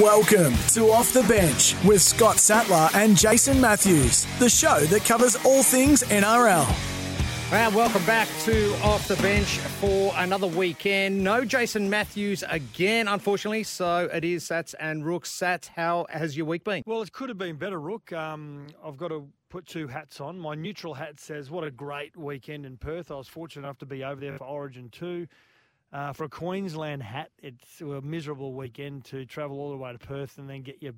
Welcome to Off the Bench with Scott Sattler and Jason Matthews, the show that covers all things NRL. And welcome back to Off the Bench for another weekend. No Jason Matthews again, unfortunately. So it is Sats and Rook. Sats, how has your week been? Well, it could have been better, Rook. Um, I've got to put two hats on. My neutral hat says, What a great weekend in Perth. I was fortunate enough to be over there for Origin 2. Uh, for a Queensland hat, it's a miserable weekend to travel all the way to Perth and then get your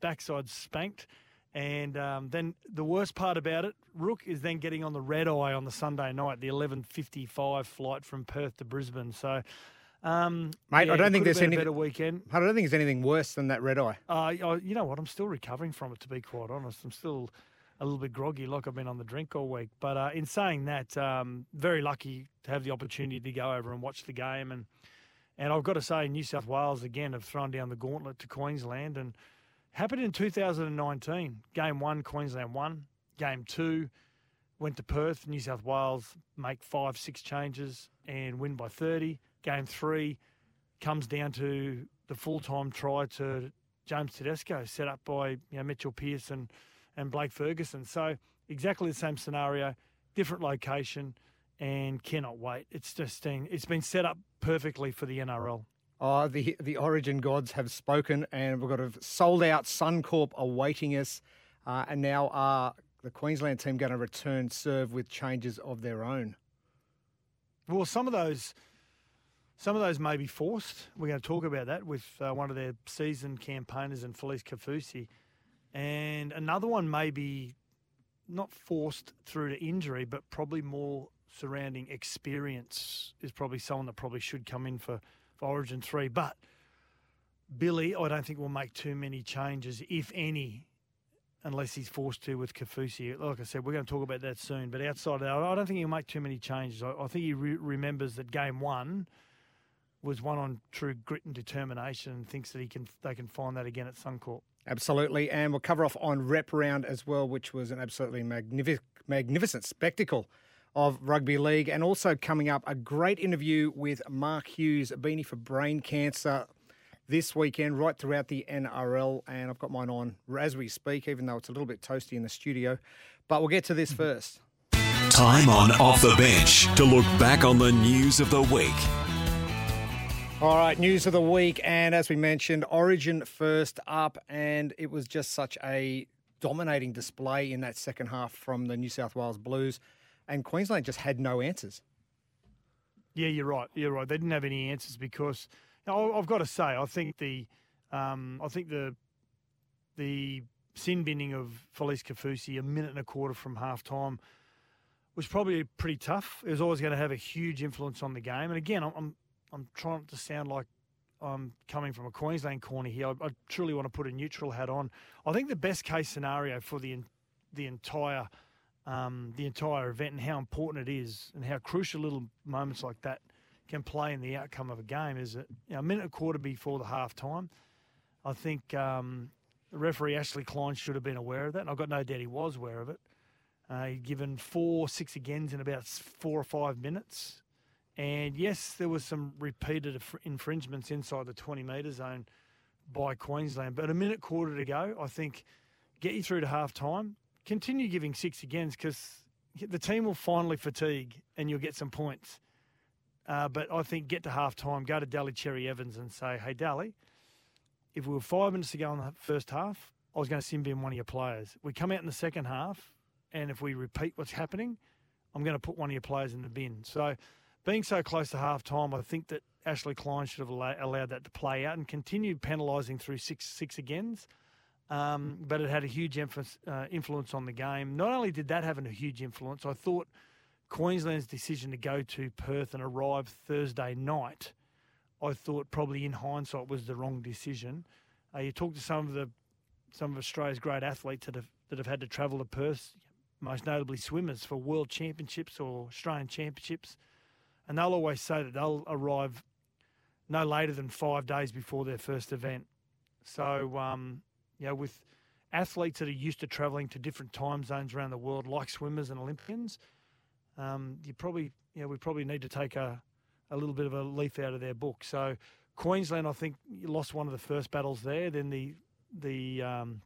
backside spanked. And um, then the worst part about it, Rook, is then getting on the red eye on the Sunday night, the 11.55 flight from Perth to Brisbane. So, um, Mate, yeah, I don't think there's any better weekend. I don't think there's anything worse than that red eye. Uh, you know what? I'm still recovering from it, to be quite honest. I'm still a little bit groggy, like I've been on the drink all week. But uh, in saying that, um, very lucky to have the opportunity to go over and watch the game. And and I've got to say, New South Wales again have thrown down the gauntlet to Queensland. And happened in 2019. Game one, Queensland won. Game two, went to Perth. New South Wales make five, six changes and win by 30. Game three comes down to the full time try to James Tedesco, set up by you know, Mitchell Pearson and Blake Ferguson. So exactly the same scenario, different location, and cannot wait. It's just been, it's been set up perfectly for the NRL. Oh, the the Origin gods have spoken, and we've got a sold out Suncorp awaiting us. Uh, and now are the Queensland team going to return serve with changes of their own? Well, some of those, some of those may be forced. We're going to talk about that with uh, one of their seasoned campaigners and Felise Kaufusi, and another one may be not forced through to injury, but probably more surrounding experience is probably someone that probably should come in for, for Origin three. But Billy, I don't think will make too many changes, if any, unless he's forced to with Kaufusi. Like I said, we're going to talk about that soon. But outside of that, I don't think he'll make too many changes. I, I think he re- remembers that game one was one on true grit and determination, and thinks that he can they can find that again at Suncorp. Absolutely. And we'll cover off on rep round as well, which was an absolutely magnific- magnificent spectacle of rugby league. And also coming up, a great interview with Mark Hughes, Beanie for Brain Cancer this weekend, right throughout the NRL. And I've got mine on as we speak, even though it's a little bit toasty in the studio. But we'll get to this mm-hmm. first. Time on Off the Bench to look back on the news of the week. All right, news of the week. And as we mentioned, Origin first up. And it was just such a dominating display in that second half from the New South Wales Blues. And Queensland just had no answers. Yeah, you're right. You're right. They didn't have any answers because I've got to say, I think the, um, I think the, the sin binning of Felise Kaufusi a minute and a quarter from half time was probably pretty tough. It was always going to have a huge influence on the game. And again, I'm, I'm, trying to sound like I'm coming from a Queensland corner here. I, I truly want to put a neutral hat on. I think the best case scenario for the, the entire um, the entire event and how important it is and how crucial little moments like that can play in the outcome of a game is that you know, a minute and a quarter before the half time. I think um, the referee Ashley Klein should have been aware of that, and I've got no doubt he was aware of it. Uh, he'd given four six agains in about four or five minutes. And yes, there was some repeated infringements inside the 20 metre zone by Queensland. But a minute quarter to go, I think, get you through to half time. Continue giving six agains because the team will finally fatigue and you'll get some points. Uh, but I think get to half time, go to Daly Cherry Evans and say, hey, Daly, if we were five minutes to go in the first half, I was going to sin bin one of your players. We come out in the second half, and if we repeat what's happening, I'm going to put one of your players in the bin. So, being so close to half time, I think that Ashley Klein should have allowed that to play out and continued penalising through six six agains. Um, but it had a huge uh, influence on the game. Not only did that have a huge influence, I thought Queensland's decision to go to Perth and arrive Thursday night, I thought probably in hindsight was the wrong decision. Uh, you talk to some of the some of Australia's great athletes that have that have had to travel to Perth, most notably swimmers for World Championships or Australian Championships, and they'll always say that they'll arrive no later than five days before their first event. So, um, you know, with athletes that are used to travelling to different time zones around the world, like swimmers and Olympians, um, you probably, you know, we probably need to take a, a little bit of a leaf out of their book. So, Queensland, I think, lost one of the first battles there. Then the the um,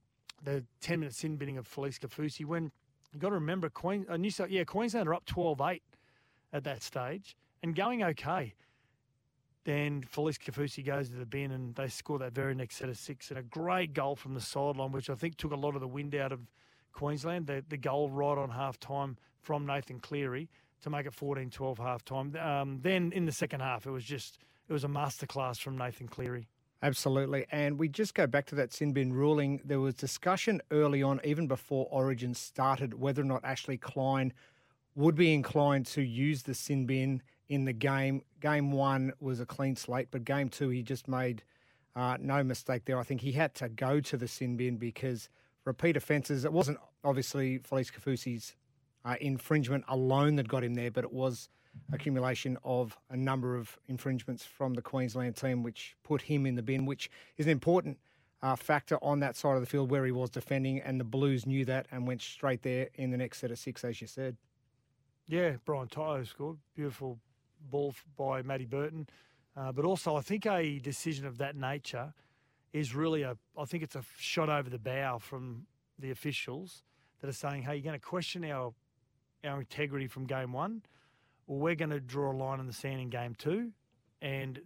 the ten minute sin binning of Felise Kaufusi. When you got to remember, Queen uh, New South yeah Queensland are up 12-8 at that stage and going okay. Then Felise Kaufusi goes to the bin and they score that very next set of six and a great goal from the sideline, which I think took a lot of the wind out of Queensland. The, the goal right on half time from Nathan Cleary to make it 14 12 half time. Um, then in the second half, it was just, it was a masterclass from Nathan Cleary. Absolutely. And we just go back to that sin bin ruling. There was discussion early on, even before Origin started, whether or not Ashley Klein would be inclined to use the sin bin in the game. Game one was a clean slate, but game two, he just made uh, no mistake there. I think he had to go to the sin bin because repeat offences, it wasn't obviously Felise Kaufusi's uh, infringement alone that got him there, but it was accumulation of a number of infringements from the Queensland team, which put him in the bin, which is an important uh, factor on that side of the field where he was defending. And the Blues knew that and went straight there in the next set of six, as you said. Yeah, Brian Tyler scored. Beautiful ball by Matty Burton. Uh, but also, I think a decision of that nature is really a, I think it's a shot over the bow from the officials that are saying, hey, you're going to question our, our integrity from game one. Well, we're going to draw a line in the sand in game two. And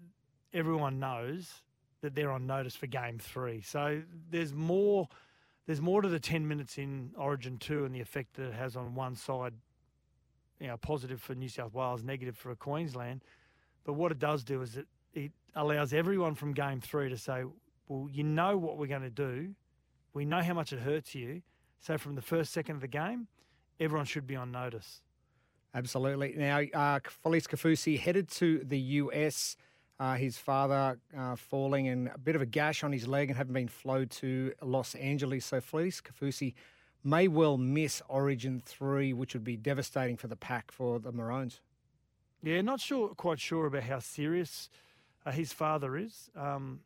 everyone knows that they're on notice for game three. So there's more. There's more to the 10 minutes in Origin 2 and the effect that it has on one side you know, positive for New South Wales, negative for Queensland. But what it does do is it, it allows everyone from game three to say, well, you know what we're going to do. We know how much it hurts you. So from the first second of the game, everyone should be on notice. Absolutely. Now, uh, Felise Kaufusi headed to the US. Uh, his father uh, falling and a bit of a gash on his leg and having been flowed to Los Angeles. So Felise Kaufusi may well miss Origin 3, which would be devastating for the pack for the Maroons. Yeah, not sure, quite sure about how serious uh, his father is. Um,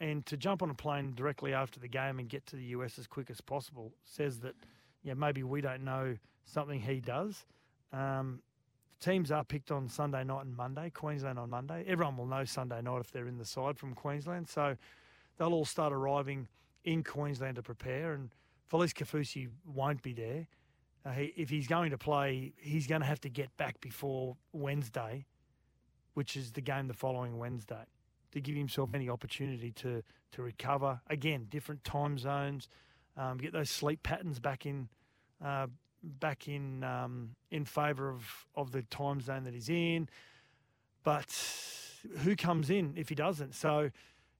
and to jump on a plane directly after the game and get to the US as quick as possible says that yeah, maybe we don't know something he does. Um, teams are picked on Sunday night and Monday, Queensland on Monday. Everyone will know Sunday night if they're in the side from Queensland. So they'll all start arriving in Queensland to prepare. And Felise Kaufusi won't be there. Uh, he, if he's going to play, he's going to have to get back before Wednesday, which is the game the following Wednesday, to give himself any opportunity to to recover. Again, different time zones, um, get those sleep patterns back in, uh, back in um, in favour of of the time zone that he's in. But who comes in if he doesn't? So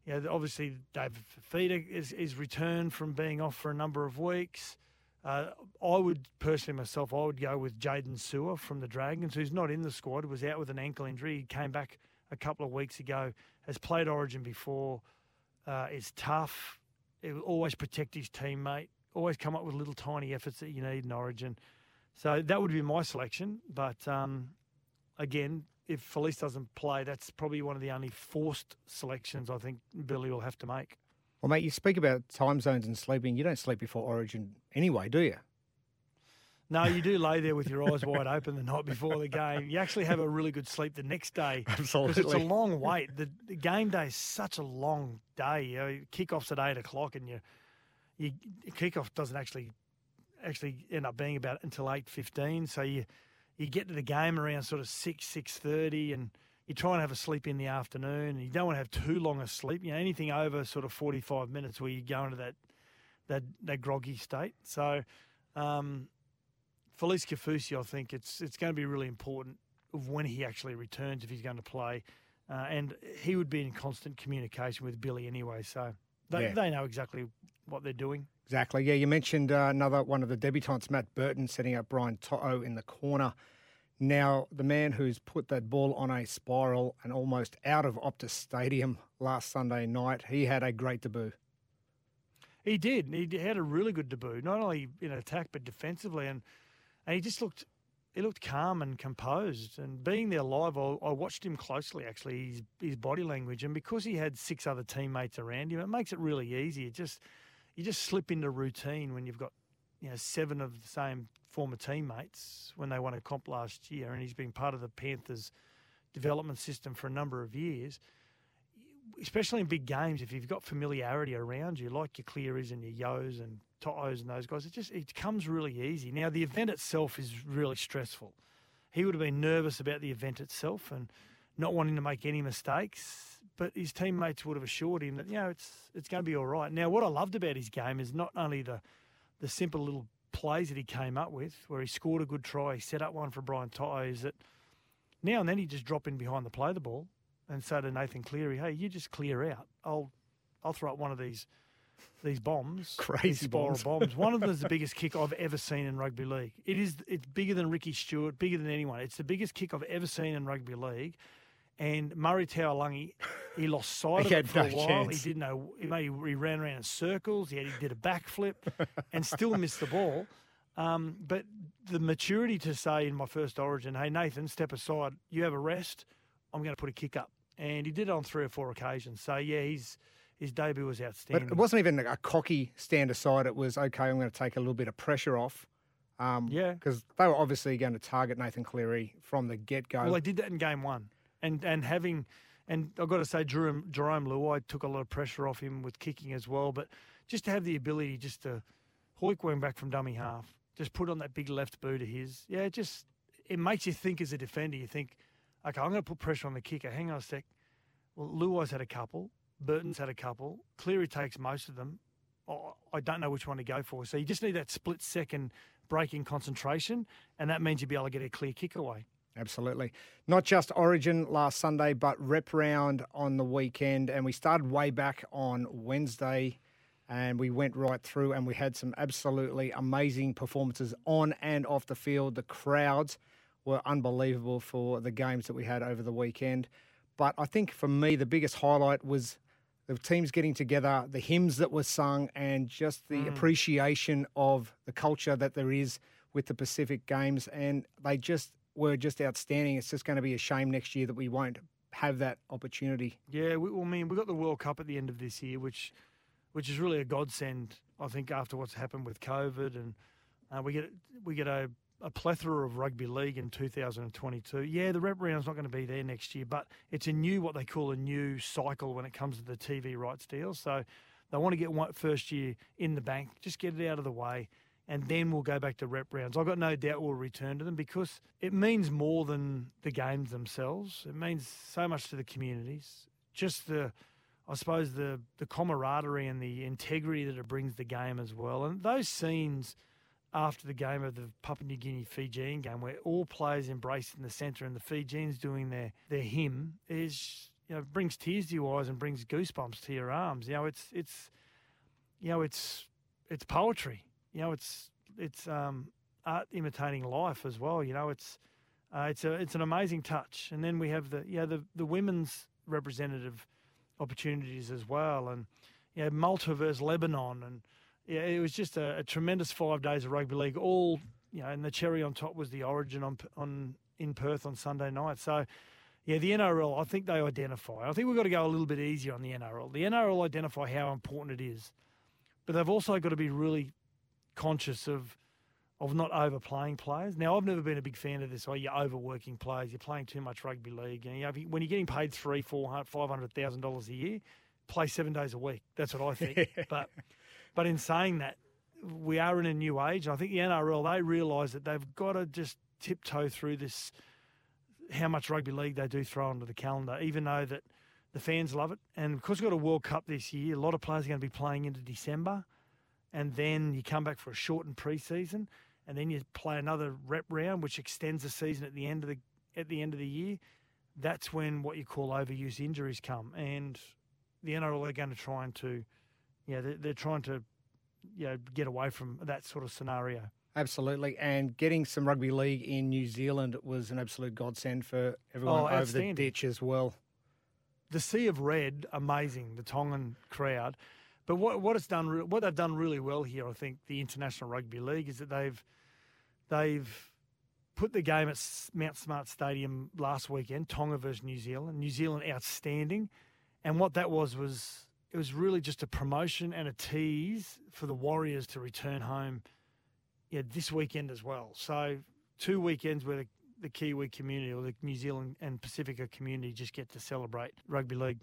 you know, obviously David Fifita is, is returned from being off for a number of weeks. Uh, I would personally myself, I would go with Jaydn Su'A from the Dragons, who's not in the squad, was out with an ankle injury. He came back a couple of weeks ago, has played Origin before, uh, is tough. he will always protect his teammate, always come up with little tiny efforts that you need in Origin. So that would be my selection. But um, again, if Felise doesn't play, that's probably one of the only forced selections I think Billy will have to make. Well, mate, you speak about time zones and sleeping. You don't sleep before Origin anyway, do you? No, you do lay there with your eyes wide open the night before the game. You actually have a really good sleep the next day. Absolutely. Because it's a long wait. The, the, game day is such a long day. You know, kickoff's at eight o'clock and you, you kickoff doesn't actually actually end up being about until eight fifteen. So you you get to the game around sort of six six thirty, and you try and have a sleep in the afternoon. And you don't want to have too long a sleep. You know, anything over sort of forty five minutes where you go into that that that groggy state. So, um, Felise Kaufusi, I think it's it's going to be really important of when he actually returns if he's going to play, uh, and he would be in constant communication with Billy anyway. So they Yeah. they know exactly what they're doing. Exactly. Yeah, you mentioned uh, another one of the debutants, Matt Burton, setting up Brian To'o in the corner. Now, the man who's put that ball on a spiral and almost out of Optus Stadium last Sunday night, he had a great debut. He did. He had a really good debut, not only in attack but defensively, and and he just looked he looked calm and composed. And being there live, I, I watched him closely. Actually, his his body language, and because he had six other teammates around him, it makes it really easy. It just you just slip into routine when you've got you know seven of the same former teammates when they won a comp last year, and he's been part of the Panthers development system for a number of years. especially in big games, if you've got familiarity around you, like your Clearys and your Yeos and To'os and those guys, it just it comes really easy. Now the event itself is really stressful. He would have been nervous about the event itself and not wanting to make any mistakes. But his teammates would have assured him that you know it's it's going to be all right. Now what I loved about his game is not only the the simple little plays that he came up with, where he scored a good try, he set up one for Brian To'o, is that now and then he just drop in behind the play the ball and say to Nathan Cleary, "Hey, you just clear out. I'll I'll throw up one of these these bombs, Crazy these spiral bombs. bombs. One of them is the biggest kick I've ever seen in rugby league. It is. It's bigger than Ricky Stuart, bigger than anyone. It's the biggest kick I've ever seen in rugby league. And Murray Taulagi, he lost sight of it for a while. chance. He didn't know. He, he ran around in circles. He, had, he did a backflip, and still missed the ball. Um, but the maturity to say in my first origin, hey, Nathan, step aside. You have a rest. I'm going to put a kick up. And he did it on three or four occasions. So, yeah, he's, his debut was outstanding. But it wasn't even a cocky stand aside. It was okay. I'm going to take a little bit of pressure off. Um, Yeah. because they were obviously going to target Nathan Cleary from the get go. Well, they did that in game one, and and having, and I've got to say, Jarome Jarome Luai took a lot of pressure off him with kicking as well. But just to have the ability just to hoik one back from dummy half, just put on that big left boot of his, yeah, it just it makes you think as a defender. You think, okay, I'm going to put pressure on the kicker. Hang on a sec. Well, Luai's had a couple. Burton's had a couple. Cleary takes most of them. Oh, I don't know which one to go for. So you just need that split second break in concentration, and that means you'll be able to get a clear kick away. Absolutely. Not just Origin last Sunday, but Rep Round on the weekend. And we started way back on Wednesday and we went right through and we had some absolutely amazing performances on and off the field. The crowds were unbelievable for the games that we had over the weekend. But I think for me, the biggest highlight was the teams getting together, the hymns that were sung, and just the mm. appreciation of the culture that there is with the Pacific Games. And they just were just outstanding. It's just going to be a shame next year that we won't have that opportunity. Yeah, we, well, I mean, we got the World Cup at the end of this year, which which is really a godsend. I think after what's happened with COVID, and uh, we get we get a, a plethora of rugby league in 2022. Yeah, the rep round's not going to be there next year, but it's a new what they call a new cycle when it comes to the TV rights deals. So they want to get one first year in the bank, just get it out of the way. And then we'll go back to rep rounds. I've got no doubt we'll return to them because it means more than the games themselves. It means so much to the communities. Just the, I suppose the the camaraderie and the integrity that it brings the game as well. And those scenes after the game of the Papua New Guinea Fijian game, where all players embrace in the centre and the Fijians doing their their hymn, is you know brings tears to your eyes and brings goosebumps to your arms. You know, it's it's you know it's it's poetry. You know, it's it's um, art imitating life as well. You know, it's uh, it's a it's an amazing touch. And then we have the yeah the the women's representative opportunities as well, and yeah Malta versus Lebanon, and yeah it was just a, a tremendous five days of rugby league. All you know, and the cherry on top was the Origin on on in Perth on Sunday night. So. Yeah, the NRL, I think they identify. I think we've got to go a little bit easier on the NRL. The NRL identify how important it is, but they've also got to be really conscious of of not overplaying players. Now, I've never been a big fan of this. Oh, you're overworking players. You're playing too much rugby league. And you know, when you're getting paid three, four hundred, five hundred thousand dollars a year, play seven days a week. That's what I think. but but in saying that, we are in a new age. I think the NRL they realise that they've got to just tiptoe through this. How much rugby league they do throw onto the calendar, even though that the fans love it. And because we've got a World Cup this year, a lot of players are going to be playing into December and then you come back for a shortened preseason, and then you play another rep round, which extends the season at the end of the at the end of the year. That's when what you call overuse injuries come, and the NRL are going to try and to, yeah, they're, they're trying to, you know, get away from that sort of scenario. Absolutely. And getting some rugby league in New Zealand was an absolute godsend for everyone Oh, over the ditch as well. the sea of red, amazing. The Tongan crowd, but what what it's done, what they've done really well here, I think, the International Rugby League is that they've they've put the game at Mount Smart Stadium last weekend, Tonga versus New Zealand. New Zealand outstanding, and what that was was it was really just a promotion and a tease for the Warriors to return home, yeah, this weekend as well. So two weekends where the the Kiwi community or the New Zealand and Pacifica community just get to celebrate rugby league.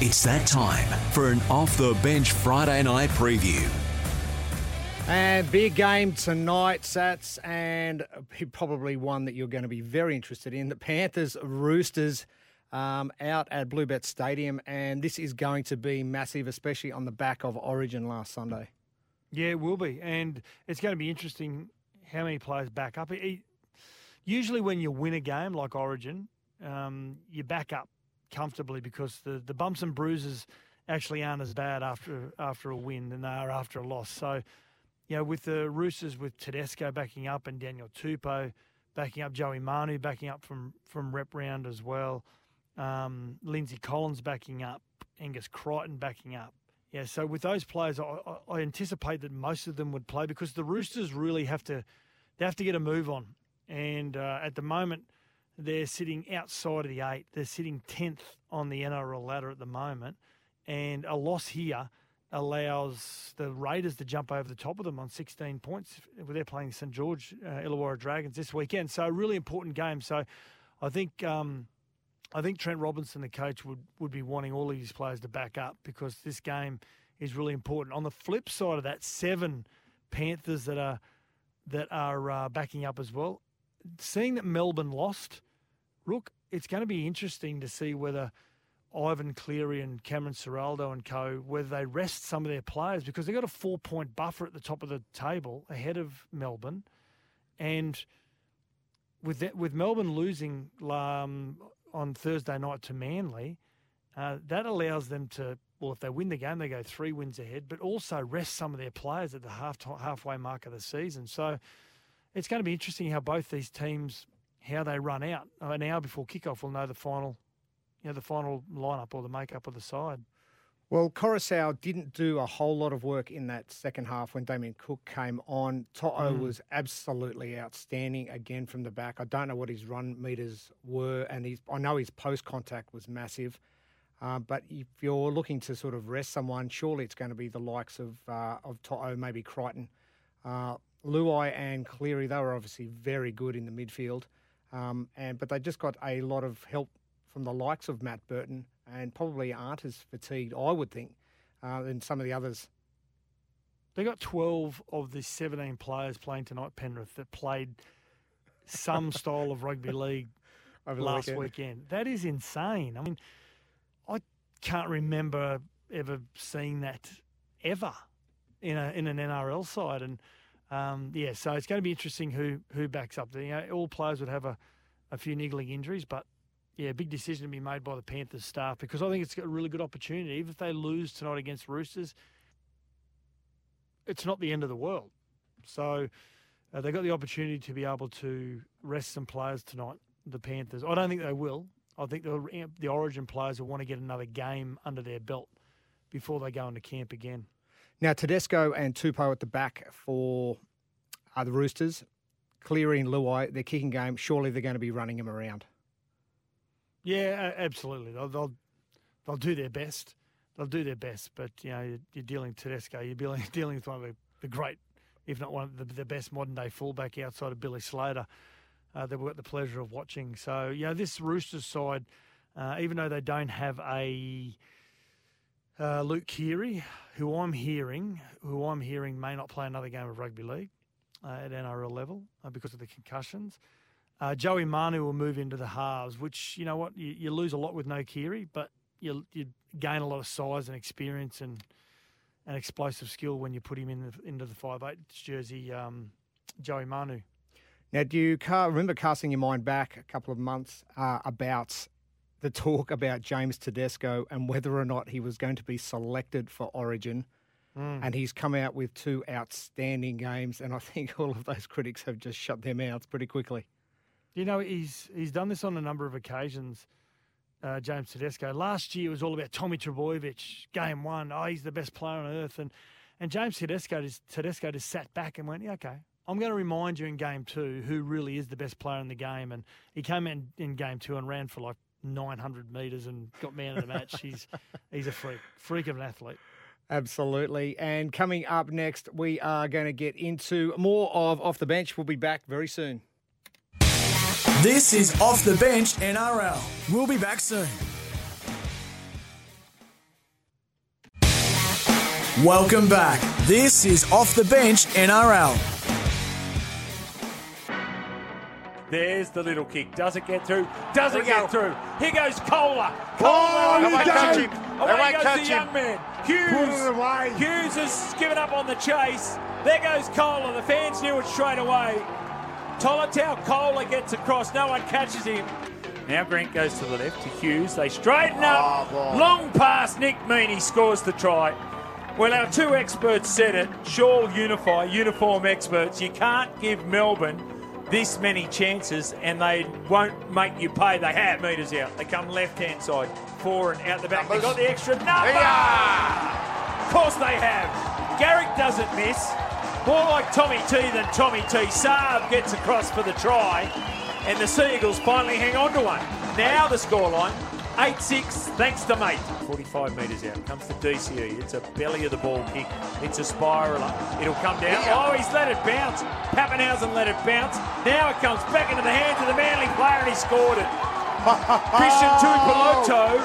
It's that time for an off the bench Friday night preview. And big game tonight, Sats, and probably one that you're going to be very interested in. The Panthers Roosters um, out at Bluebet Stadium, and this is going to be massive, especially on the back of Origin last Sunday. Yeah, it will be, and it's going to be interesting how many players back up. It, usually, when you win a game like Origin, um, you back up comfortably because the, the bumps and bruises actually aren't as bad after after a win than they are after a loss. So, you know, with the Roosters, with Tedesco backing up and Daniel Tupou backing up, Joey Manu backing up from from rep round as well, um, Lindsay Collins backing up, Angus Crichton backing up. Yeah, so with those players, I, I anticipate that most of them would play because the Roosters really have to they have to get a move on, and uh, at the moment they're sitting outside of the eight. They're sitting 10th on the NRL ladder at the moment. And a loss here allows the Raiders to jump over the top of them on 16 points. They're playing St George uh, Illawarra Dragons this weekend. So a really important game. So I think um, I think Trent Robinson, the coach, would, would be wanting all of his players to back up because this game is really important. On the flip side of that, seven Panthers that are that are uh, backing up as well. Seeing that Melbourne lost – Rook, it's going to be interesting to see whether Ivan Cleary and Cameron Ciraldo and co, whether they rest some of their players because they've got a four point buffer at the top of the table ahead of Melbourne. And with that, with Melbourne losing um, on Thursday night to Manly, uh, that allows them to, well, if they win the game, they go three wins ahead, but also rest some of their players at the half halfway mark of the season. So it's going to be interesting how both these teams how they run out. An hour before kickoff, we'll know the final, you know, the final lineup or the makeup of the side. Well, Koroisau didn't do a whole lot of work in that second half when Damien Cook came on. To'o mm. was absolutely outstanding again from the back. I don't know what his run meters were, and he's, I know his post contact was massive. Uh, but if you're looking to sort of rest someone, surely it's going to be the likes of uh, of To'o, maybe Crichton. Uh, Luai and Cleary, they were obviously very good in the midfield. Um, and but they just got a lot of help from the likes of Matt Burton and probably aren't as fatigued, I would think, uh, than some of the others. They got 12 of the 17 players playing tonight, Penrith, that played some style of rugby league Over the last weekend. weekend. That is insane. I mean, I can't remember ever seeing that ever in a in an NRL side, and um, yeah, so it's going to be interesting who who backs up. You know, all players would have a, a few niggling injuries, but yeah, big decision to be made by the Panthers staff because I think it's a really good opportunity. Even if they lose tonight against Roosters, it's not the end of the world. So uh, they got the opportunity to be able to rest some players tonight. The Panthers. I don't think they will. I think the the Origin players will want to get another game under their belt before they go into camp again. Now, Tedesco and Tupou at the back for uh, the Roosters. Cleary and Luai, their kicking game, surely they're going to be running him around. Yeah, absolutely. They'll, they'll, they'll do their best. They'll do their best, but you know you're, you're dealing Tedesco. You're dealing, dealing with one of the, the great, if not one of the, the best modern day fullback outside of Billy Slater uh, that we've got the pleasure of watching. So you know this Roosters side, uh, even though they don't have a uh, Luke Keary, who I'm hearing, who I'm hearing may not play another game of rugby league uh, at NRL level uh, because of the concussions. Uh, Joey Manu will move into the halves, which you know what you, you lose a lot with no Keary, but you, you gain a lot of size and experience and and explosive skill when you put him in the, into the five eight jersey. Um, Joey Manu. Now, do you remember casting your mind back a couple of months uh, about the talk about James Tedesco and whether or not he was going to be selected for Origin. Mm. And he's come out with two outstanding games, and I think all of those critics have just shut their mouths pretty quickly. You know, he's he's done this on a number of occasions. Uh, James Tedesco. Last year it was all about Tommy Trbojevic, game one. Oh, he's the best player on earth, and and James Tedesco just Tedesco just sat back and went, yeah, okay, I'm going to remind you in game two who really is the best player in the game. And he came in in game two and ran for like 900 metres and got man of the match. he's, he's a freak, freak of an athlete. Absolutely. And coming up next, we are going to get into more of Off the Bench. We'll be back very soon. This is Off the Bench NRL. We'll be back soon. Welcome back. This is Off the Bench NRL. There's the little kick. Does it get through? Does it get through? Here goes Koula. Oh, Koula. they away won't catch him. They Away won't goes catch the him. young man. Hughes. Put it away. Hughes has given up on the chase. There goes Koula. The fans knew it straight away. Tolutau Koula gets across. No one catches him. Now Grant goes to the left to Hughes. They straighten up. Oh. Long pass. Nick Meaney scores the try. Well, our two experts said it. Shaw Unify, uniform experts. You can't give Melbourne this many chances and they won't make you pay. They have meters out. They come left hand side, four and out the back. They got the extra number. Of course they have. Garrick doesn't miss. More like Tommy T than Tommy T. Saab gets across for the try, and the Seagulls finally hang on to one. Now the scoreline 8 6, thanks to mate. 45 metres out. Comes the DCE. It's a belly of the ball kick. It's a spiraler. It'll come down. Oh, he's let it bounce. Papenhuyzen let it bounce. Now it comes back into the hands of the Manly player, and he scored it. Christian Tuipulotu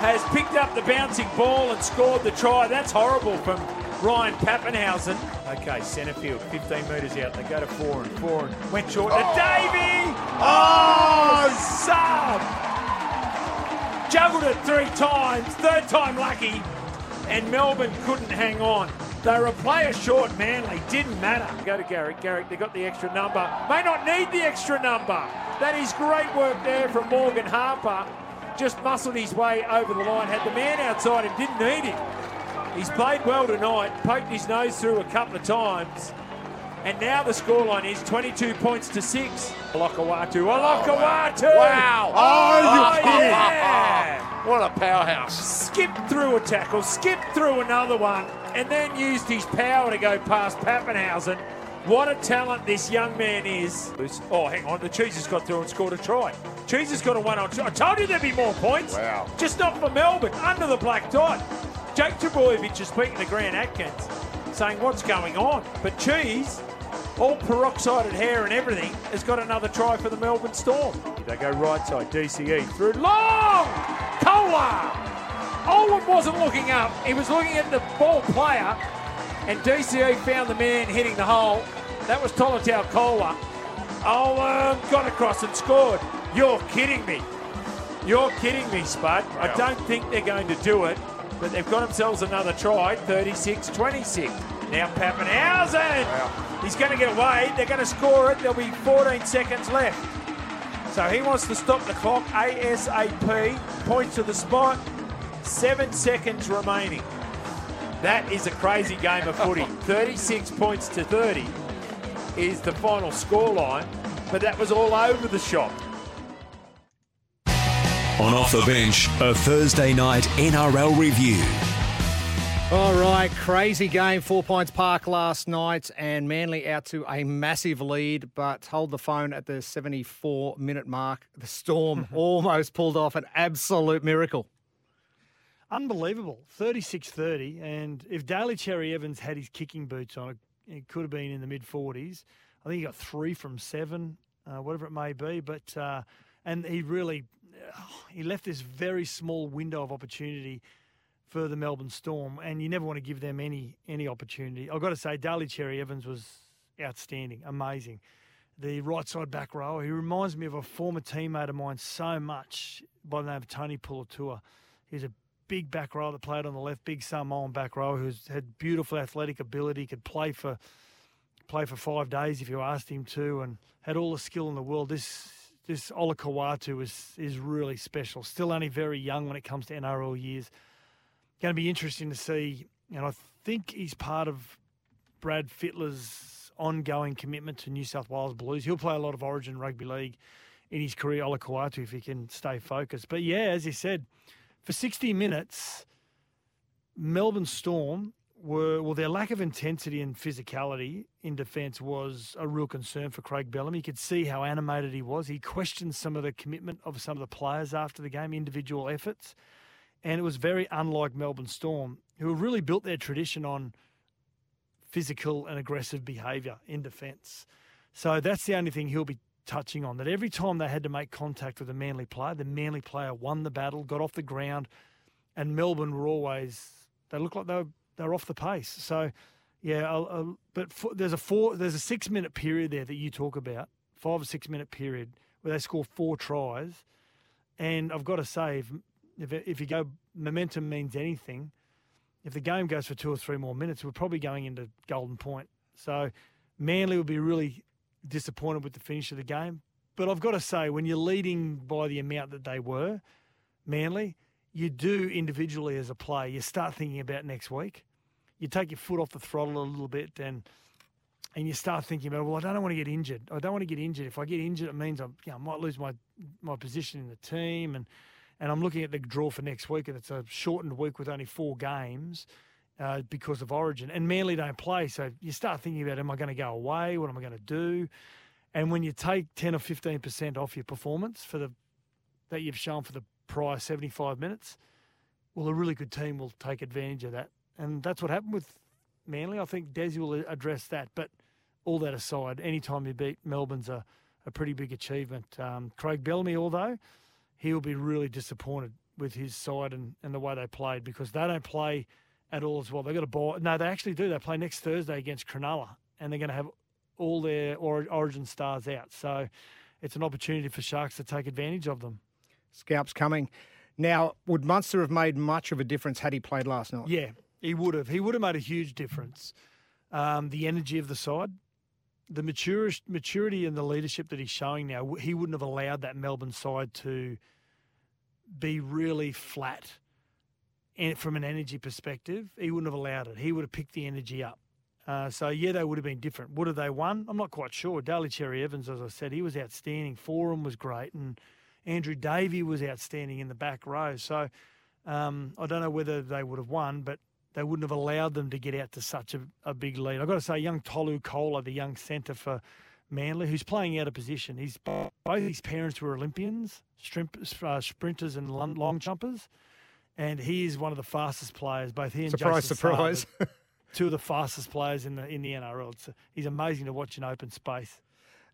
has picked up the bouncing ball and scored the try. That's horrible from Ryan Papenhuyzen. Okay, centre field, 15 metres out. They go to four and four and went short to oh. Davey. Oh, sub! Juggled it three times, third time lucky, and Melbourne couldn't hang on. They were a player short Manly, didn't matter. Go to Garrick. Garrick, they got the extra number. May not need the extra number. That is great work there from Morgan Harper. Just muscled his way over the line, had the man outside him, didn't need him. He's played well tonight, poked his nose through a couple of times. And now the scoreline is 22 points to 6. Olakau'atu, Olakau'atu! Oh, wow. Oh, Oh, you- yeah! What a powerhouse. Skipped through a tackle, skipped through another one, and then used his power to go past Papenhuyzen. What a talent this young man is. Oh, hang on, the Cheese has got through and scored a try. Cheese has got a one on two. I told you there'd be more points. Wow. Just not for Melbourne, under the black dot. Jake Trbojevic is speaking to Grant Atkins, saying what's going on. But Cheese, all peroxided hair and everything, has got another try for the Melbourne Storm. They go right side, DCE through long! Koula! Owen wasn't looking up, he was looking at the ball player, and DCE found the man hitting the hole. That was Tolutau Koula. Owen got across and scored. You're kidding me. You're kidding me, Spud. I don't think they're going to do it, but they've got themselves another try, 36-26. Now Papenhuyzen. He's going to get away. They're going to score it. There'll be 14 seconds left. So he wants to stop the clock ASAP. Points to the spot. Seven seconds remaining. That is a crazy game of footy. 36 points to 30 is the final scoreline, but that was all over the shop. On Off the Bench, a Thursday night NRL review. All right, crazy game, 4 Pines Park last night, and Manly out to a massive lead, but hold the phone at the 74 minute mark. The Storm almost pulled off an absolute miracle. Unbelievable. 36 30. And if Daly Cherry Evans had his kicking boots on, it, could have been in the mid 40s. I think he got three from seven, uh, whatever it may be. But, uh, and he really, he left this very small window of opportunity for the Melbourne Storm. And you never want to give them any, any opportunity. I've got to say, Daly Cherry Evans was outstanding, amazing. The right side back row, he reminds me of a former teammate of mine so much by the name of Tony Puletua. He's a big back row that played on the left, big Samoan back row who's had beautiful athletic ability, could play for play for five days if you asked him to, and had all the skill in the world. This this Olakau'atu is is really special. Still only very young when it comes to NRL years. Going to be interesting to see, and I think he's part of Brad Fittler's ongoing commitment to New South Wales Blues. He'll play a lot of Origin rugby league in his career, Ola Olakau'atu, if he can stay focused. But yeah, as you said, for 60 minutes, Melbourne Storm were, well, their lack of intensity and physicality in defence was a real concern for Craig Bellamy. You could see how animated he was. He questioned some of the commitment of some of the players after the game, individual efforts. And it was very unlike Melbourne Storm, who really built their tradition on physical and aggressive behaviour in defence. So that's the only thing he'll be touching on. That every time they had to make contact with a Manly player, the Manly player won the battle, got off the ground, and Melbourne were always they looked like they were they're off the pace. So, yeah, I'll, I'll, but for, there's a four, there's a six minute period there that you talk about, five or six minute period where they score four tries, and I've got to say, if if, you go momentum means anything, if the game goes for two or three more minutes, we're probably going into golden point. So, Manly will be really disappointed with the finish of the game. But I've got to say, when you're leading by the amount that they were, Manly, you do individually as a player, you start thinking about next week. You take your foot off the throttle a little bit and and you start thinking about, well, I don't want to get injured. I don't want to get injured. If I get injured, it means you know, I might lose my my position in the team. And and I'm looking at the draw for next week, and it's a shortened week with only four games uh, because of Origin. And Manly don't play, so you start thinking about, am I going to go away? What am I going to do? And when you take 10 or 15% off your performance for the that you've shown for the prior 75 minutes, well, a really good team will take advantage of that. And that's what happened with Manly. I think Desi will address that. But all that aside, anytime you beat Melbourne's a, a pretty big achievement. Um, Craig Bellamy, although, he will be really disappointed with his side and, and the way they played because they don't play at all as well. They've got a ball. No, they actually do. They play next Thursday against Cronulla and they're going to have all their origin stars out. So it's an opportunity for Sharks to take advantage of them. Scalps coming. Now, would Munster have made much of a difference had he played last night? Yeah, he would have. He would have made a huge difference. Um, the energy of the side, the maturity, maturity and the leadership that he's showing now, he wouldn't have allowed that Melbourne side to be really flat. And from an energy perspective, he wouldn't have allowed it. He would have picked the energy up. Uh, so yeah, they would have been different. Would have they won? I'm not quite sure. Daly Cherry Evans, as I said, he was outstanding. Foran was great, and Andrew Davey was outstanding in the back row. So um, I don't know whether they would have won, but they wouldn't have allowed them to get out to such a, a big lead. I've got to say, young Tolu Koula, the young centre for Manly, who's playing out of position. He's both his parents were Olympians, uh, sprinters and long jumpers, and he is one of the fastest players. Both he and surprise, Jason surprise. two of the fastest players in the in the NRL. It's, he's amazing to watch in open space.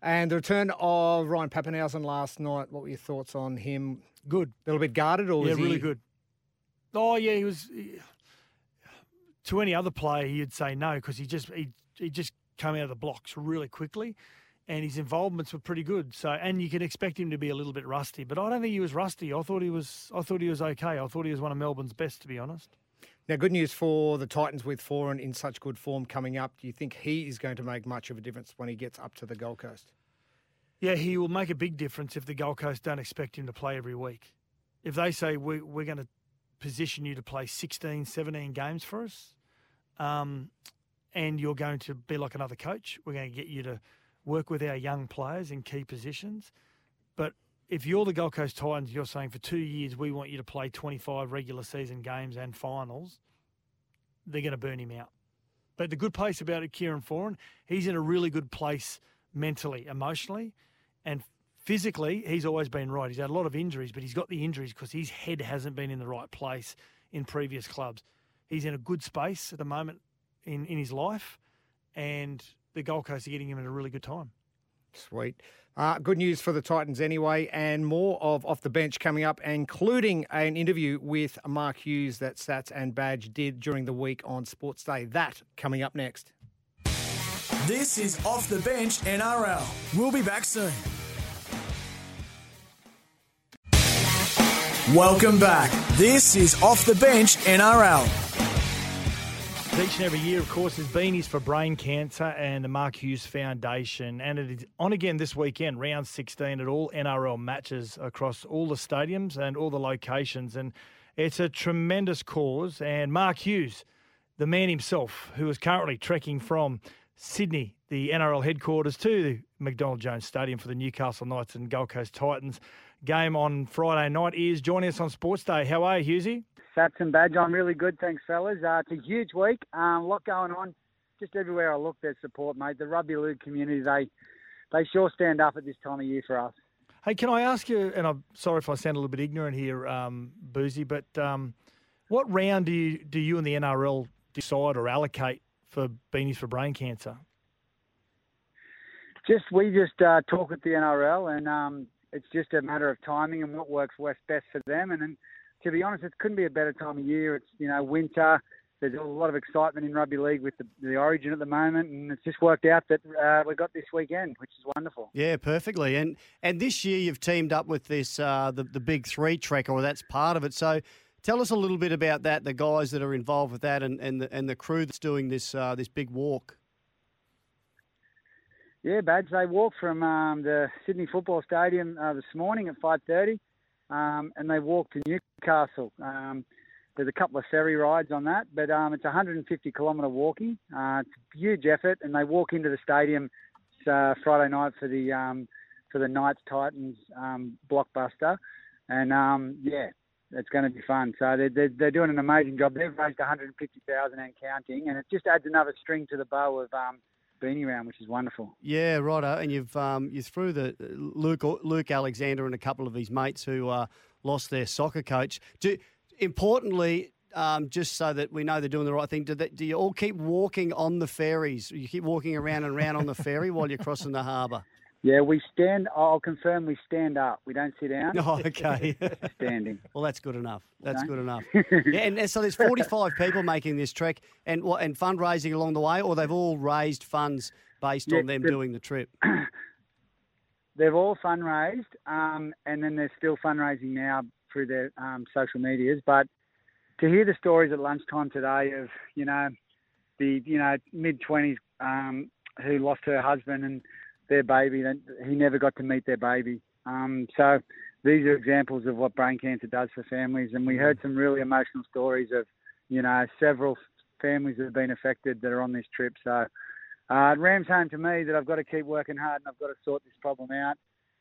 And the return of Ryan Papenhuyzen last night. What were your thoughts on him? Good. A little bit guarded, or yeah, really he... good. Oh yeah, he was. He, to any other player, he'd say no because he just he he just came out of the blocks really quickly, and his involvements were pretty good. So, and you can expect him to be a little bit rusty, but I don't think he was rusty. I thought he was. I thought he was okay. I thought he was one of Melbourne's best, to be honest. Now, good news for the Titans with Foran in such good form coming up. Do you think he is going to make much of a difference when he gets up to the Gold Coast? Yeah, he will make a big difference if the Gold Coast don't expect him to play every week. If they say we, we're going to position you to play 16, 17 games for us, um, and you're going to be like another coach, we're going to get you to work with our young players in key positions. But if you're the Gold Coast Titans, you're saying for two years we want you to play 25 regular season games and finals, they're going to burn him out. But the good place about it, Kieran Foran, he's in a really good place mentally, emotionally, and physically. He's always been right. He's had a lot of injuries, but he's got the injuries because his head hasn't been in the right place in previous clubs. He's in a good space at the moment in, in his life, and the Gold Coast are getting him at a really good time. Sweet. Uh, good news for the Titans anyway, and more of off the bench coming up, including an interview with Mark Hughes that Sats and Badge did during the week on Sports Day. That coming up next. This is Off the Bench NRL. We'll be back soon. Welcome back. This is Off the Bench NRL. Each and every year, of course, is Beanies for Brain Cancer and the Mark Hughes Foundation. And it is on again this weekend, round 16 at all NRL matches across all the stadiums and all the locations. And it's a tremendous cause. And Mark Hughes, the man himself, who is currently trekking from Sydney, the NRL headquarters, to the McDonald Jones Stadium for the Newcastle Knights and Gold Coast Titans game on Friday night, is joining us on Sports Day. How are you, Hughesy? Sats and Badge. I'm really good, thanks, fellas. Uh, it's a huge week. Um, a lot going on. Just everywhere I look, there's support, mate. The rugby league community, they they sure stand up at this time of year for us. Hey, can I ask you? And I'm sorry if I sound a little bit ignorant here, um, Boozy, but um, what round do you do you and the NRL decide or allocate for beanies for brain cancer? Just we just uh, talk at the NRL, and um, it's just a matter of timing and what works best for them, and. and to be honest, it couldn't be a better time of year. It's you know winter, there's a lot of excitement in rugby league with the, the Origin at the moment, and it's just worked out that uh, we got this weekend, which is wonderful. Yeah, perfectly. And and this year you've teamed up with this uh, the the Big Three Trek, or that's part of it. So. Tell us a little bit about that, the guys that are involved with that, and, and the and the crew that's doing this uh, this big walk. Yeah, Badge. They walked from um, the Sydney Football Stadium uh, this morning at 5:30, um, and they walked to Newcastle. Um, there's a couple of ferry rides on that, but um, it's 150 kilometre walking. Uh, it's a huge effort, and they walk into the stadium uh, Friday night for the um, for the Knights Titans um, blockbuster, and um, yeah, it's going to be fun. So they're, they're, they're doing an amazing job. They've raised 150,000 and counting, and it just adds another string to the bow of um, beanie round, which is wonderful. Yeah, righto. And you've um, you threw the Luke Luke Alexander and a couple of his mates who uh, lost their soccer coach. Do, importantly, um, just so that we know they're doing the right thing, do, they, do you all keep walking on the ferries? You keep walking around and around on the ferry while you're crossing the harbour? Yeah, we stand. I'll confirm we stand up. We don't sit down. Oh, okay. Standing. well, that's good enough. That's good enough. yeah, and so there's 45 people making this trek, and what and fundraising along the way, or they've all raised funds based Yeah, on them the- doing the trip. They've all fundraised, um, and then they're still fundraising now through their um, social medias. But to hear the stories at lunchtime today of you know the you know mid twenties um, who lost her husband and their baby, he never got to meet their baby. Um, so these are examples of what brain cancer does for families, and we heard some really emotional stories of you know several families that have been affected that are on this trip. So. Uh, it rams home to me that I've got to keep working hard and I've got to sort this problem out.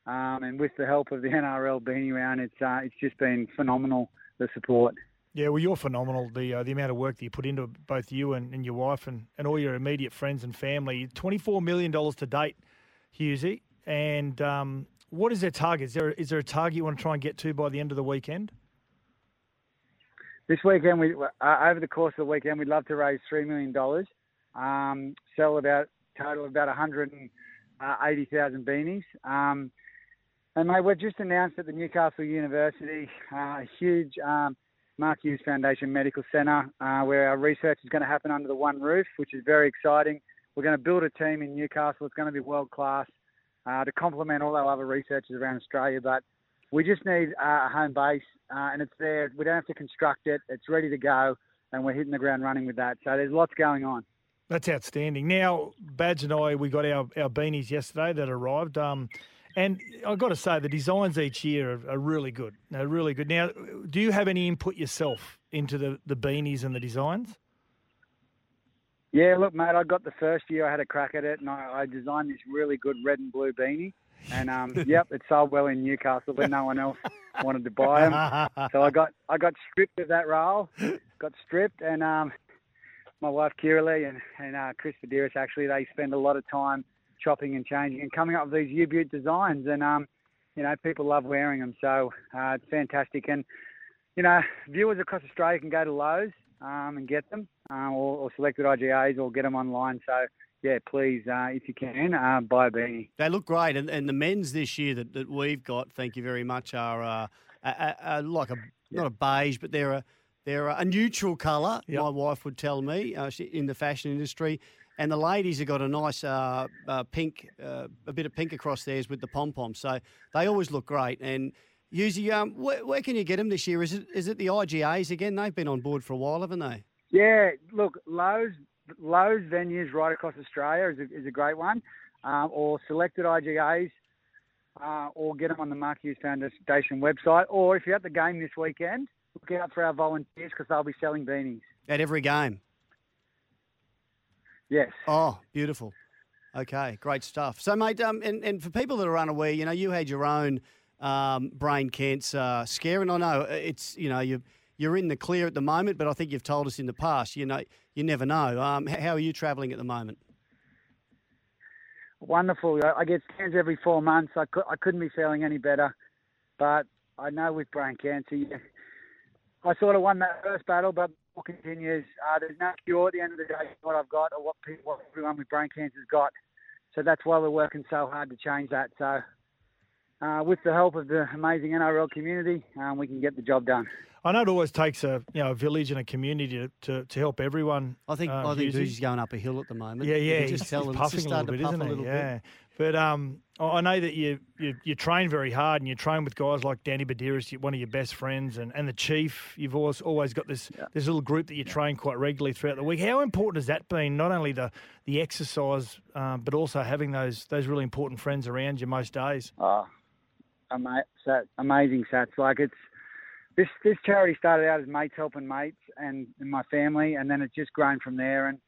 Um, and with the help of the NRL Beanie Round, it's uh, it's just been phenomenal the support. Yeah, well, you're phenomenal. The uh, the amount of work that you put into both you and, and your wife and, and all your immediate friends and family. Twenty four million dollars to date, Hughesy. And um, what is their target? Is there is there a target you want to try and get to by the end of the weekend? This weekend, we uh, over the course of the weekend, we'd love to raise three million dollars, um, sell about total of about one hundred and eighty thousand beanies. Um, and mate, we've just announced at the Newcastle University uh, a huge um, Mark Hughes Foundation Medical Centre uh, where our research is going to happen under the one roof, which is very exciting. We're going to build a team in Newcastle. It's going to be world class uh, to complement all our other researchers around Australia. But we just need uh, a home base, uh, and it's there. We don't have to construct it. It's ready to go, and we're hitting the ground running with that. So there's lots going on. That's outstanding. Now, Badge and I, we got our, our beanies yesterday that arrived. Um, and I've got to say, the designs each year are, are really good. They're really good. Now, do you have any input yourself into the, the beanies and the designs? Yeah, look, mate, I got the first year I had a crack at it, and I, I designed this really good red and blue beanie. And um, yep, it sold well in Newcastle, but no one else wanted to buy them. So I got I got stripped of that role, got stripped, and um, my wife Kiralee and and uh, Chris Fadiris actually they spend a lot of time chopping and changing and coming up with these U-Butte designs, and um, you know people love wearing them, so uh, it's fantastic. And you know, viewers across Australia can go to Lowe's um, and get them, uh, or, or selected IGAs, or get them online. So yeah, please, uh, if you can, uh, buy a beanie. They look great, and, and the men's this year that, that we've got, thank you very much, are uh, like a not a beige, but they're a they're a neutral colour. Yep. My wife would tell me uh, she, in the fashion industry, and the ladies have got a nice uh, uh, pink, uh, a bit of pink across theirs with the pom poms. So they always look great. And usually, um, where, where can you get them this year? Is it is it the IGAs again? They've been on board for a while, haven't they? Yeah, look, Lowe's Lowe's venues right across Australia is a, is a great one, um, or selected IGAs, uh, or get them on the Mark Hughes Foundation website. Or if you're at the game this weekend, look out for our volunteers because they'll be selling beanies. At every game. Yes. Oh, beautiful. Okay, great stuff. So, mate, um, and, and for people that are unaware, you know, you had your own um, brain cancer scare, and I know it's, you know, you you're in the clear at the moment, but I think you've told us in the past, you know, you never know. Um, how are you travelling at the moment? Wonderful. I- get scans every four months. I, cou- I couldn't be feeling any better. But I know with brain cancer, you- I sort of won that first battle, but more continues. Uh, there's no cure at the end of the day. What I've got, or what people, what everyone with brain cancer's got. So that's why we're working so hard to change that. So, uh, with the help of the amazing NRL community, um, we can get the job done. I know it always takes a you know a village and a community to, to, to help everyone. I think uh, I think Hughesy. Hughes going up a hill at the moment. Yeah, You yeah, can he's, just tell he's puffing just a little starting bit, to puff isn't a he? little yeah. bit. But um, I I know that you, you you train very hard and you train with guys like Danny Buderus, one of your best friends, and, and the chief. You've always always got this this little group that you train quite regularly throughout the week. How important has that been? Not only the the exercise, um, but also having those those really important friends around you most days. Oh, ama- amazing sats. Like it's this this charity started out as mates helping mates and, and my family, and then it's just grown from there. And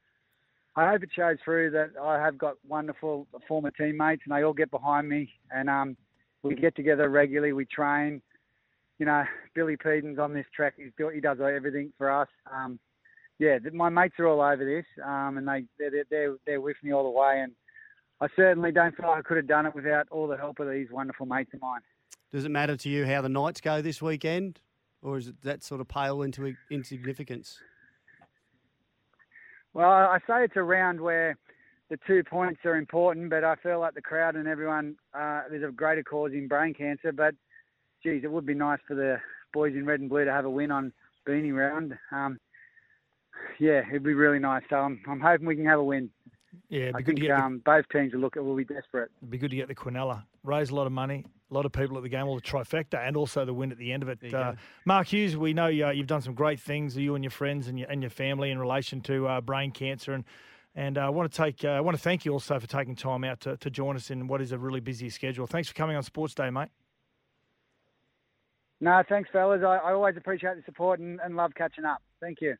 I hope it shows through that I have got wonderful former teammates, and they all get behind me, and um, we get together regularly. We train. You know, Billy Peden's on this track. He's built, he does everything for us. Um, yeah, my mates are all over this, um, and they they're, they're they're with me all the way. And I certainly don't feel like I could have done it without all the help of these wonderful mates of mine. Does it matter to you how the Knights go this weekend, or is it that sort of pale into insignificance? Well, I say it's a round where the two points are important, but I feel like the crowd and everyone, uh, there's a greater cause in brain cancer. But, geez, it would be nice for the boys in red and blue to have a win on Beanie Round. Um, yeah, it'd be really nice. So I'm, I'm hoping we can have a win. Yeah, it'd I good think to get the- um, both teams will look it will be desperate. It'd be good to get the Quinella. Raise a lot of money, a lot of people at the game, or the trifecta, and also the win at the end of it. Uh. Mark Hughes, we know uh, you've done some great things, you and your friends and your, and your family, in relation to uh, brain cancer. And and uh, I want to take, uh, I want to thank you also for taking time out to, to join us in what is a really busy schedule. Thanks for coming on Sports Day, mate. No, thanks, fellas. I, I always appreciate the support and, and love catching up. Thank you.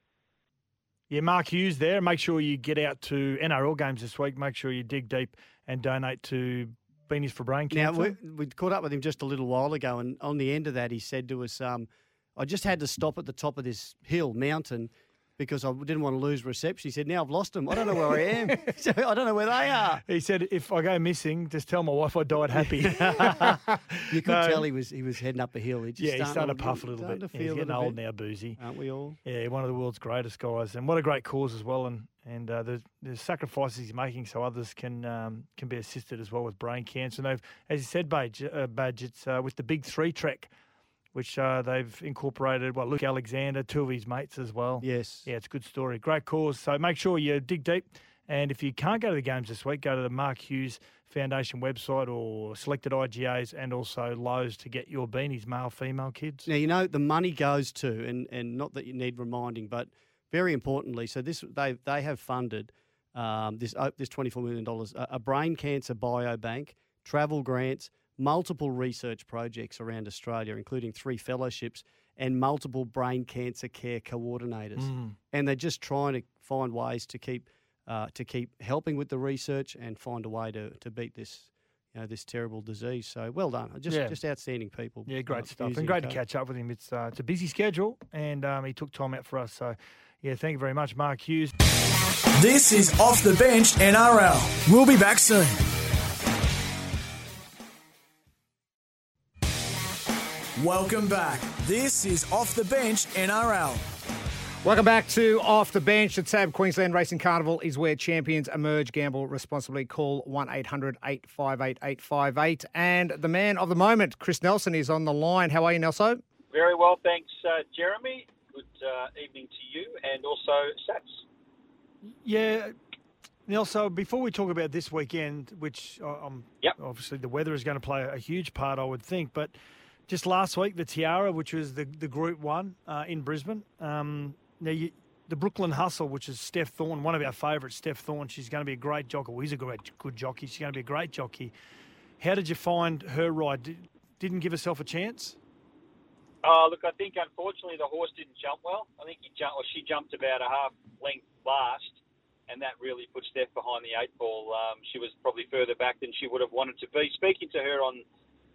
Yeah, Mark Hughes there. Make sure you get out to NRL games this week. Make sure you dig deep and donate to Beanies for Brain Now Cancer. we, we caught up with him just a little while ago, and on the end of that, he said to us, um, "I just had to stop at the top of this hill mountain." Because I didn't want to lose reception. He said, "Now I've lost them. I don't know where I am. So I don't know where they are." He said, if I go missing, just tell my wife I died happy. You could No. tell he was he was heading up a hill. He just Yeah, he's starting starting to puff a little bit. Yeah, he's getting old bit. now, Boozy. aren't we all? Yeah, one of the world's greatest guys, and what a great cause as well. And and uh, the, the sacrifices he's making so others can um, can be assisted as well with brain cancer. And they've, as you said, Badge, uh, Badge it's uh, with the Big Three trek, which uh, they've incorporated. Well, Luke Alexander, two of his mates as well. Yes. Yeah, it's a good story. Great cause. So make sure you dig deep. And if you can't go to the games this week, go to the Mark Hughes Foundation website or selected IGAs and also Lowe's to get your beanies, male, female kids. Now you know the money goes to, and, and not that you need reminding, but very importantly, so this they they have funded um, this uh, this twenty four million dollars a, a brain cancer biobank, travel grants, multiple research projects around Australia, including three fellowships and multiple brain cancer care coordinators, Mm. and they're just trying to find ways to keep uh, to keep helping with the research and find a way to, to beat this. You know this terrible disease. So well done, just Yeah. just outstanding people. Yeah, great uh, stuff. And great to catch up with him. It's uh, it's a busy schedule, and um, he took time out for us. So, yeah, thank you very much, Mark Hughes. This is Off the Bench NRL. We'll be back soon. Welcome back. This is Off the Bench NRL. Welcome back to Off the Bench. The TAB Queensland Racing Carnival is where champions emerge. Gamble responsibly. Call 1 800 858 858. And the man of the moment, Chris Nelson, is on the line. How are you, Nelson? Very well, thanks, uh, Jeremy. Good uh, evening to you and also Sats. Yeah, Neil. So before we talk about this weekend, which uh, um, Yep. obviously the weather is going to play a huge part, I would think, but just last week the Tiara, which was the the Group One uh, in Brisbane. Um, now you, the Brooklyn Hustle, which is Steph Thorne, one of our favourites, Steph Thorne. She's going to be a great jockey. Well, he's a great good jockey. She's going to be a great jockey. How did you find her ride? Did, didn't give herself a chance. Uh, look, I think unfortunately the horse didn't jump well. I think he jumped, or she jumped about a half length last, and that really put Steph behind the eight ball. Um, she was probably further back than she would have wanted to be. Speaking to her on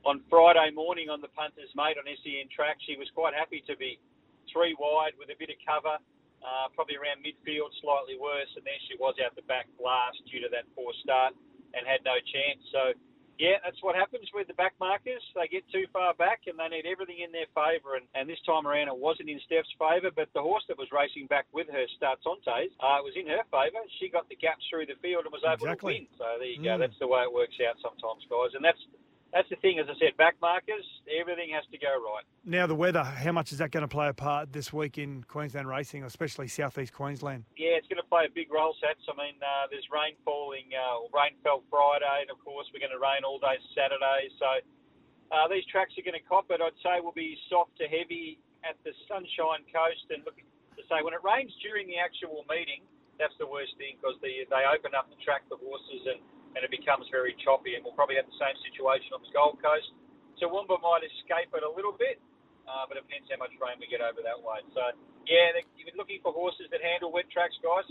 on Friday morning on the punter's mate on SEN track, she was quite happy to be three wide with a bit of cover, uh, probably around midfield, slightly worse, and there she was out the back last due to that poor start and had no chance. So. Yeah, that's what happens with the back markers. They get too far back and they need everything in their favour. And, and this time around, it wasn't in Steph's favour, but the horse that was racing back with her, Startantes, uh, it was in her favour. She got the gaps through the field and was able Exactly. to win. So there you go. Mm. That's the way it works out sometimes, guys. And that's that's the thing, as I said, back markers, everything has to go right. Now the weather, how much is that going to play a part this week in Queensland racing, especially southeast Queensland? Yeah, it's going to play a big role, Sats. I mean, uh, there's rain falling, uh, rain fell Friday, and of course we're going to rain all day Saturday. So uh, these tracks are going to cop it. I'd say will be soft to heavy at the Sunshine Coast. And looking to say, when it rains during the actual meeting, that's the worst thing because they, they open up the track for horses and, and it becomes very choppy. And we'll probably have the same situation on the Gold Coast. So Toowoomba might escape it a little bit, uh, but it depends how much rain we get over that way. So, yeah, you've been looking for horses that handle wet tracks, guys.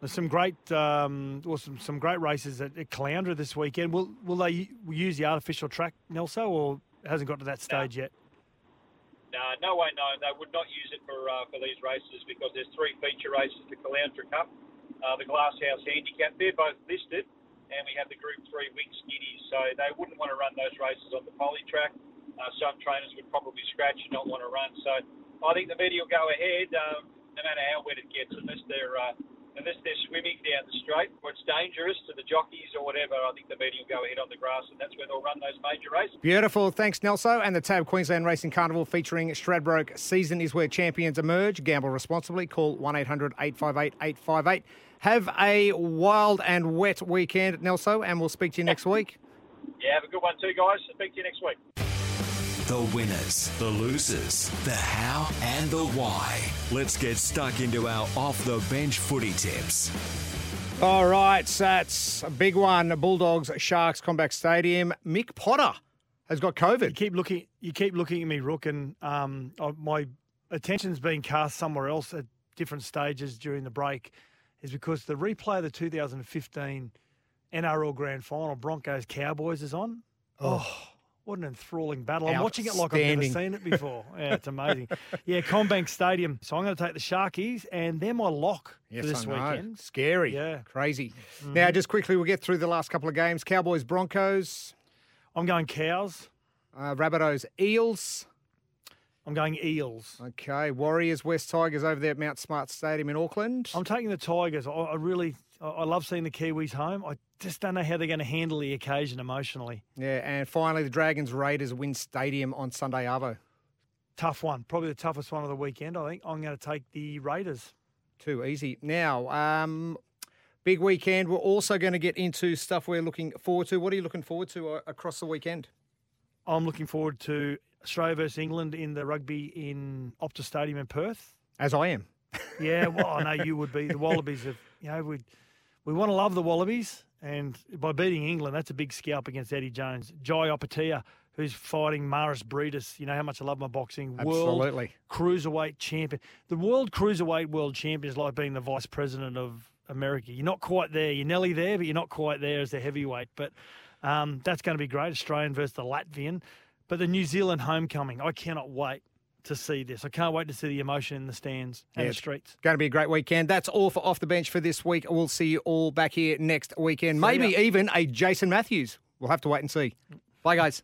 There's some great, um, well, some, some great races at, at Caloundra this weekend. Will will they use the artificial track, Nelso, or hasn't got to that stage no. yet? No, no way, no. They would not use it for uh, for these races because there's three feature races: the Caloundra Cup, uh, the Glasshouse Handicap. They're both listed, and we have the Group Three Wing Skinnies. So they wouldn't want to run those races on the poly track. Uh, some trainers would probably scratch and not want to run. So I think the media will go ahead, um, no matter how wet it gets, unless they're uh, unless they're swimming down the straight or it's dangerous to the jockeys or whatever. I think the media will go ahead on the grass, and that's where they'll run those major races. Beautiful. Thanks, Nelso. And the TAB Queensland Racing Carnival featuring Stradbroke season is where champions emerge. Gamble responsibly. Call 1 800 858 858. Have a wild and wet weekend, Nelso, and we'll speak to you next week. Yeah, have a good one too, guys. Speak to you next week. The winners, the losers, the how and the why. Let's get stuck into our off the bench footy tips. All right, Sats, a big one. Bulldogs, Sharks, CommBank Stadium. Mick Potter has got COVID. You keep looking. You keep looking at me, Rook, and um, I- my attention's being cast somewhere else at different stages during the break. Is because the replay of the 2015 NRL Grand Final, Broncos Cowboys, is on. Oh, what an enthralling battle! I'm watching it like I've never seen it before. Yeah, it's amazing. yeah, CommBank Stadium. So I'm going to take the Sharkies, and they're my lock Yes, for this I know. weekend. Scary. Yeah. Crazy. Now, just quickly, we'll get through the last couple of games. Cowboys, Broncos, I'm going Cows. uh, Rabbitohs, Eels. I'm going Eels. Okay, Warriors, West Tigers over there at Mount Smart Stadium in Auckland. I'm taking the Tigers. I, I really, I I love seeing the Kiwis home. I just don't know how they're going to handle the occasion emotionally. Yeah, and finally, the Dragons, Raiders WIN Stadium on Sunday, Arvo. Tough one, probably the toughest one of the weekend. I think I'm going to take the Raiders. Too easy. Now, um, big weekend. We're also going to get into stuff we're looking forward to. What are you looking forward to uh, across the weekend? I'm looking forward to Australia versus England in the rugby in Optus Stadium in Perth. As I am. Yeah, well, I know you would be. The Wallabies have, you know, we we want to love the Wallabies, and by beating England, that's a big scalp against Eddie Jones. Jai Opetaia, who's fighting Mairis Briedis. You know how much I love my boxing. World Absolutely. cruiserweight champion. The world cruiserweight world champion is like being the vice president of America. You're not quite there. You're nearly there, but you're not quite there as the heavyweight. But um, that's going to be great. Australian versus the Latvian. But the New Zealand homecoming, I cannot wait to see this. I can't wait to see the emotion in the stands and Yeah, the streets. Going to be a great weekend. That's all for Off the Bench for this week. We'll see you all back here next weekend. See Maybe ya. even a Jason Matthews. We'll have to wait and see. Bye, guys.